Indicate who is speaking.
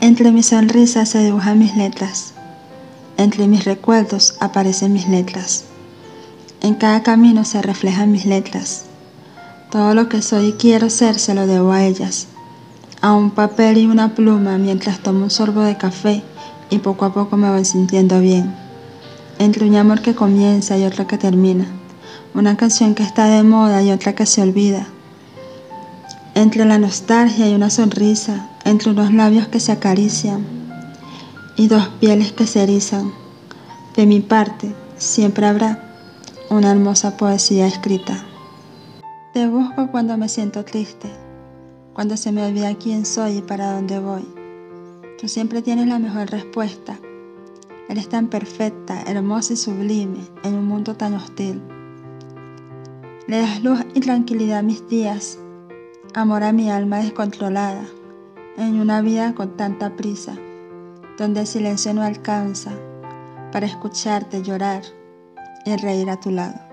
Speaker 1: Entre mis sonrisas se dibujan mis letras. Entre mis recuerdos aparecen mis letras. En cada camino se reflejan mis letras. Todo lo que soy y quiero ser se lo debo a ellas. A un papel y una pluma mientras tomo un sorbo de café y poco a poco me voy sintiendo bien. Entre un amor que comienza y otro que termina. Una canción que está de moda y otra que se olvida. Entre la nostalgia y una sonrisa. Entre unos labios que se acarician y dos pieles que se erizan. De mi parte siempre habrá una hermosa poesía escrita. Te busco cuando me siento triste, cuando se me olvida quién soy y para dónde voy. Tú siempre tienes la mejor respuesta. Eres tan perfecta, hermosa y sublime en un mundo tan hostil. Le das luz y tranquilidad a mis días, amor a mi alma descontrolada, en una vida con tanta prisa, donde el silencio no alcanza para escucharte llorar y reír a tu lado.